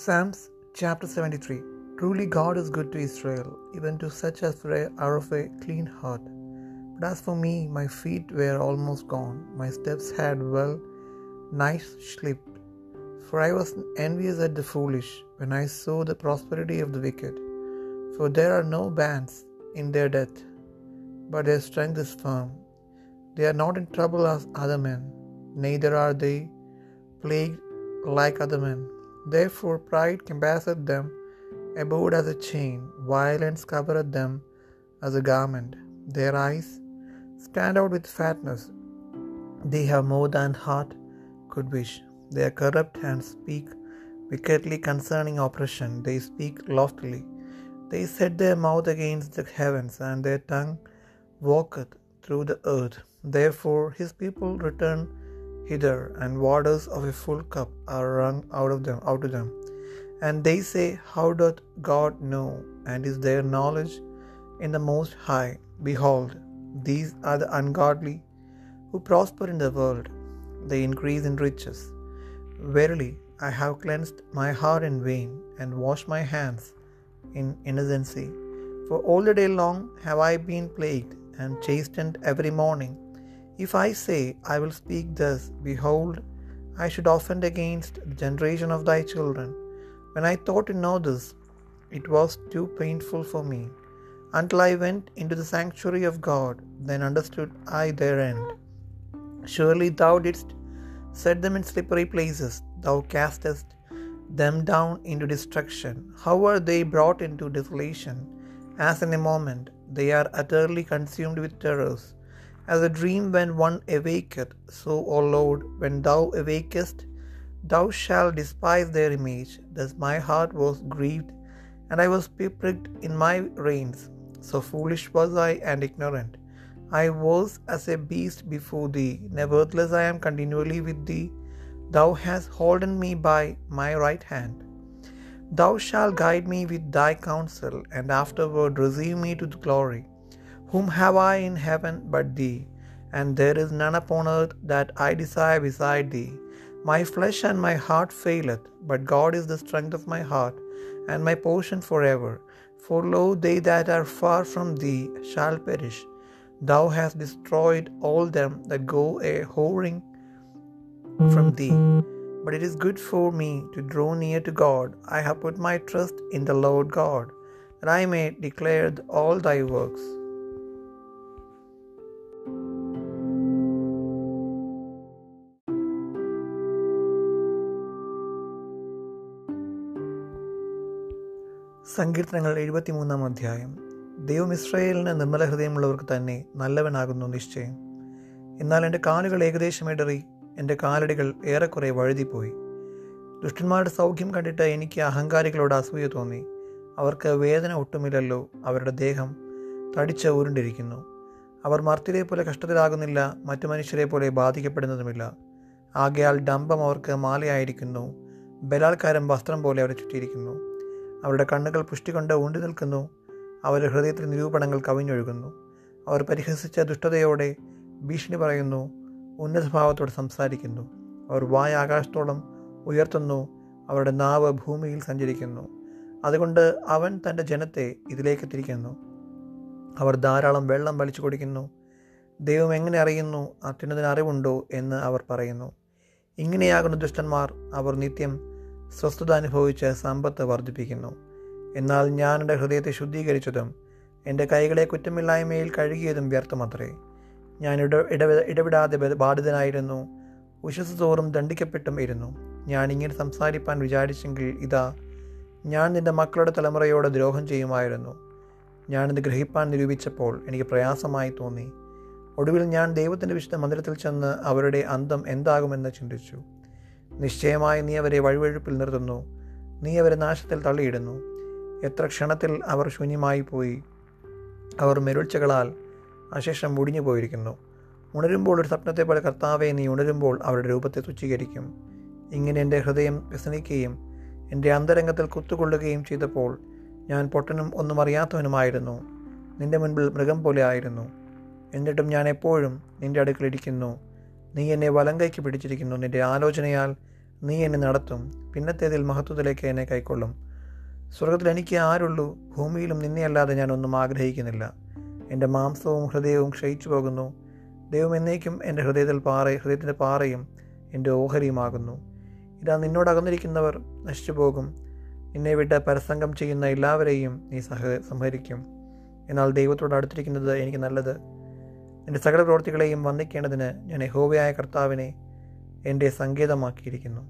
Psalms chapter 73 Truly God is good to Israel, even to such as are of a clean heart. But as for me, my feet were almost gone, my steps had well nigh slipped. For I was envious at the foolish when I saw the prosperity of the wicked. For there are no bands in their death, but their strength is firm. They are not in trouble as other men, neither are they plagued like other men. Therefore pride compasseth them about as a chain, violence covereth them as a garment. Their eyes stand out with fatness, they have more than heart could wish. They are corrupt and speak wickedly concerning oppression, they speak loftily. They set their mouth against the heavens, and their tongue walketh through the earth. Therefore his people return hither, and waters of a full cup are wrung out of them out of them. And they say, How doth God know? And is there knowledge in the Most High? Behold, these are the ungodly who prosper in the world; they increase in riches. Verily, I have cleansed my heart in vain, and washed my hands in innocency. For all the day long have I been plagued, and chastened every morning. If I say, I will speak thus, behold, I should offend against the generation of thy children. When I thought to know this, it was too painful for me. Until I went into the sanctuary of God, then understood I their end. Surely thou didst set them in slippery places, thou castest them down into destruction. How are they brought into desolation? As in a moment, they are utterly consumed with terrors. As a dream when one awaketh, so, O Lord, when thou awakest, thou shalt despise their image. Thus my heart was grieved, and I was pricked in my reins. So foolish was I and ignorant. I was as a beast before thee. Nevertheless, I am continually with thee. Thou hast holden me by my right hand. Thou shalt guide me with thy counsel, and afterward receive me to the glory. Whom have I in heaven but thee? And there is none upon earth that I desire beside thee. My flesh and my heart faileth, but God is the strength of my heart, and my portion forever. For lo, they that are far from thee shall perish. Thou hast destroyed all them that go a whoring from thee. But it is good for me to draw near to God. I have put my trust in the Lord God, that I may declare all thy works. സങ്കീർത്തനങ്ങൾ എഴുപത്തിമൂന്നാം അധ്യായം. ദൈവം ഇസ്രയേലിന് നിർമ്മല ഹൃദയമുള്ളവർക്ക് തന്നെ നല്ലവനാകുന്നു നിശ്ചയം. എന്നാൽ എന്റെ കാലുകൾ ഏകദേശം ഇടറി എന്റെ കാലടികൾ ഏറെക്കുറെ വഴുതിപ്പോയി. ദുഷ്ടന്മാരുടെ സൗഖ്യം കണ്ടിട്ട് എനിക്ക് അഹങ്കാരികളോട് അസൂയ തോന്നി. അവർക്ക് വേദന ഒട്ടുമില്ലല്ലോ അവരുടെ ദേഹം തടിച്ച് ഉരുണ്ടിരിക്കുന്നു. അവർ മർത്തിരെ പോലെ കഷ്ടത്തിലാകുന്നില്ല മറ്റു മനുഷ്യരെ പോലെ ബാധിക്കപ്പെടുന്നതുമില്ല. ആകയാൽ ഡംബം അവർക്ക് മാലയായിരിക്കുന്നു ബലാത്കാരം വസ്ത്രം പോലെ അവരെ ചുറ്റിയിരിക്കുന്നു. അവരുടെ കണ്ണുകൾ പുഷ്ടി കൊണ്ട് ഊണ്ടി നിൽക്കുന്നു. അവരുടെ ഹൃദയത്തിൽ നിരൂപണങ്ങൾ കവിഞ്ഞൊഴുകുന്നു. അവർ പരിഹസിച്ച ദുഷ്ടതയോടെ ഭീഷണി പറയുന്നു. ഉന്നതഭാവത്തോടെ സംസാരിക്കുന്നു. അവർ വായ ആകാശത്തോളം ഉയർത്തുന്നു. അവരുടെ നാവ് ഭൂമിയിൽ സഞ്ചരിക്കുന്നു. അതുകൊണ്ട് അവൻ തന്റെ ജനത്തെ ഇതിലേക്ക് തിരിക്കുന്നു. അവർ ധാരാളം വെള്ളം വലിച്ചു കുടിക്കുന്നു. ദൈവം എങ്ങനെ അറിയുന്നു? അത്യുന്നതിന് അറിവുണ്ടോ? എന്ന് അവർ പറയുന്നു. ഇങ്ങനെയാകുന്ന ദുഷ്ടന്മാർ അവർ നിത്യം സ്വസ്ഥത അനുഭവിച്ച് സമ്പത്ത് വർദ്ധിപ്പിക്കുന്നു. എന്നാൽ ഞാൻ എന്റെ ഹൃദയത്തെ ശുദ്ധീകരിച്ചതും എന്റെ കൈകളെ കുറ്റമില്ലായ്മയിൽ കഴുകിയതും വ്യർത്ഥമത്രേ. ഞാൻ ഇട ഇടപെടാതെ ബാധിതനായിരുന്നു. ഉശസ് തോറും ദണ്ഡിക്കപ്പെട്ടും ഇരുന്നു. ഞാൻ ഇങ്ങനെ സംസാരിപ്പാൻ വിചാരിച്ചെങ്കിൽ ഇതാ ഞാൻ നിന്റെ മക്കളുടെ തലമുറയോട് ദ്രോഹം ചെയ്യുമായിരുന്നു. ഞാനിത് ഗ്രഹിപ്പാൻ നിരൂപിച്ചപ്പോൾ എനിക്ക് പ്രയാസമായി തോന്നി. ഒടുവിൽ ഞാൻ ദൈവത്തിന്റെ വിശുദ്ധ മന്ദിരത്തിൽ ചെന്ന് അവരുടെ അന്തം എന്താകുമെന്ന് ചിന്തിച്ചു. നിശ്ചയമായി നീ അവരെ വഴുവഴുപ്പിൽ നിർത്തുന്നു. നീ അവരെ നാശത്തിൽ തള്ളിയിടുന്നു. എത്ര ക്ഷണത്തിൽ അവർ ശൂന്യമായി പോയി. അവർ മെരുൾച്ചകളാൽ അശേഷം മുടിഞ്ഞു പോയിരിക്കുന്നു. ഉണരുമ്പോൾ ഒരു സ്വപ്നത്തെ പോലെ കർത്താവെ നീ ഉണരുമ്പോൾ അവരുടെ രൂപത്തെ തുച്ഛീകരിക്കും. ഇങ്ങനെ എന്റെ ഹൃദയം വ്യസനിക്കുകയും എന്റെ അന്തരംഗത്തിൽ കുത്തുകൊള്ളുകയും ചെയ്തപ്പോൾ ഞാൻ പൊട്ടനും ഒന്നും അറിയാത്തവനുമായിരുന്നു. നിന്റെ മുൻപിൽ മൃഗം പോലെ ആയിരുന്നു. എന്നിട്ടും ഞാൻ എപ്പോഴും നിന്റെ അടുക്കലിരിക്കുന്നു നീ എന്നെ വലങ്കയ്ക്ക് പിടിച്ചിരിക്കുന്നു. നിന്റെ ആലോചനയാൽ നീ എന്നെ നടത്തും. പിന്നത്തേതിൽ മഹത്വത്തിലേക്ക് എന്നെ കൈക്കൊള്ളും. സ്വർഗത്തിൽ എനിക്ക് ആരുള്ളൂ. ഭൂമിയിലും നിന്നെയല്ലാതെ ഞാനൊന്നും ആഗ്രഹിക്കുന്നില്ല. എന്റെ മാംസവും ഹൃദയവും ക്ഷയിച്ചു പോകുന്നു. ദൈവം എന്നേക്കും എന്റെ ഹൃദയത്തിൽ പാറ ഹൃദയത്തിന്റെ പാറയും എന്റെ ഓഹരിയുമാകുന്നു. ഇതാ നിന്നോട് അകന്നിരിക്കുന്നവർ നശിച്ചു പോകും. നിന്നെ വിട്ട് പരസംഗം ചെയ്യുന്ന എല്ലാവരെയും നീ സഹ സംഹരിക്കും. എന്നാൽ ദൈവത്തോട് അടുത്തിരിക്കുന്നത് എനിക്ക് നല്ലത്. എന്റെ സകല പ്രവൃത്തികളെയും വന്ദിക്കേണ്ടതിന് ഞാൻ യഹോവയായ കർത്താവിനെ എന്റെ സങ്കേതമാക്കിയിരിക്കുന്നു.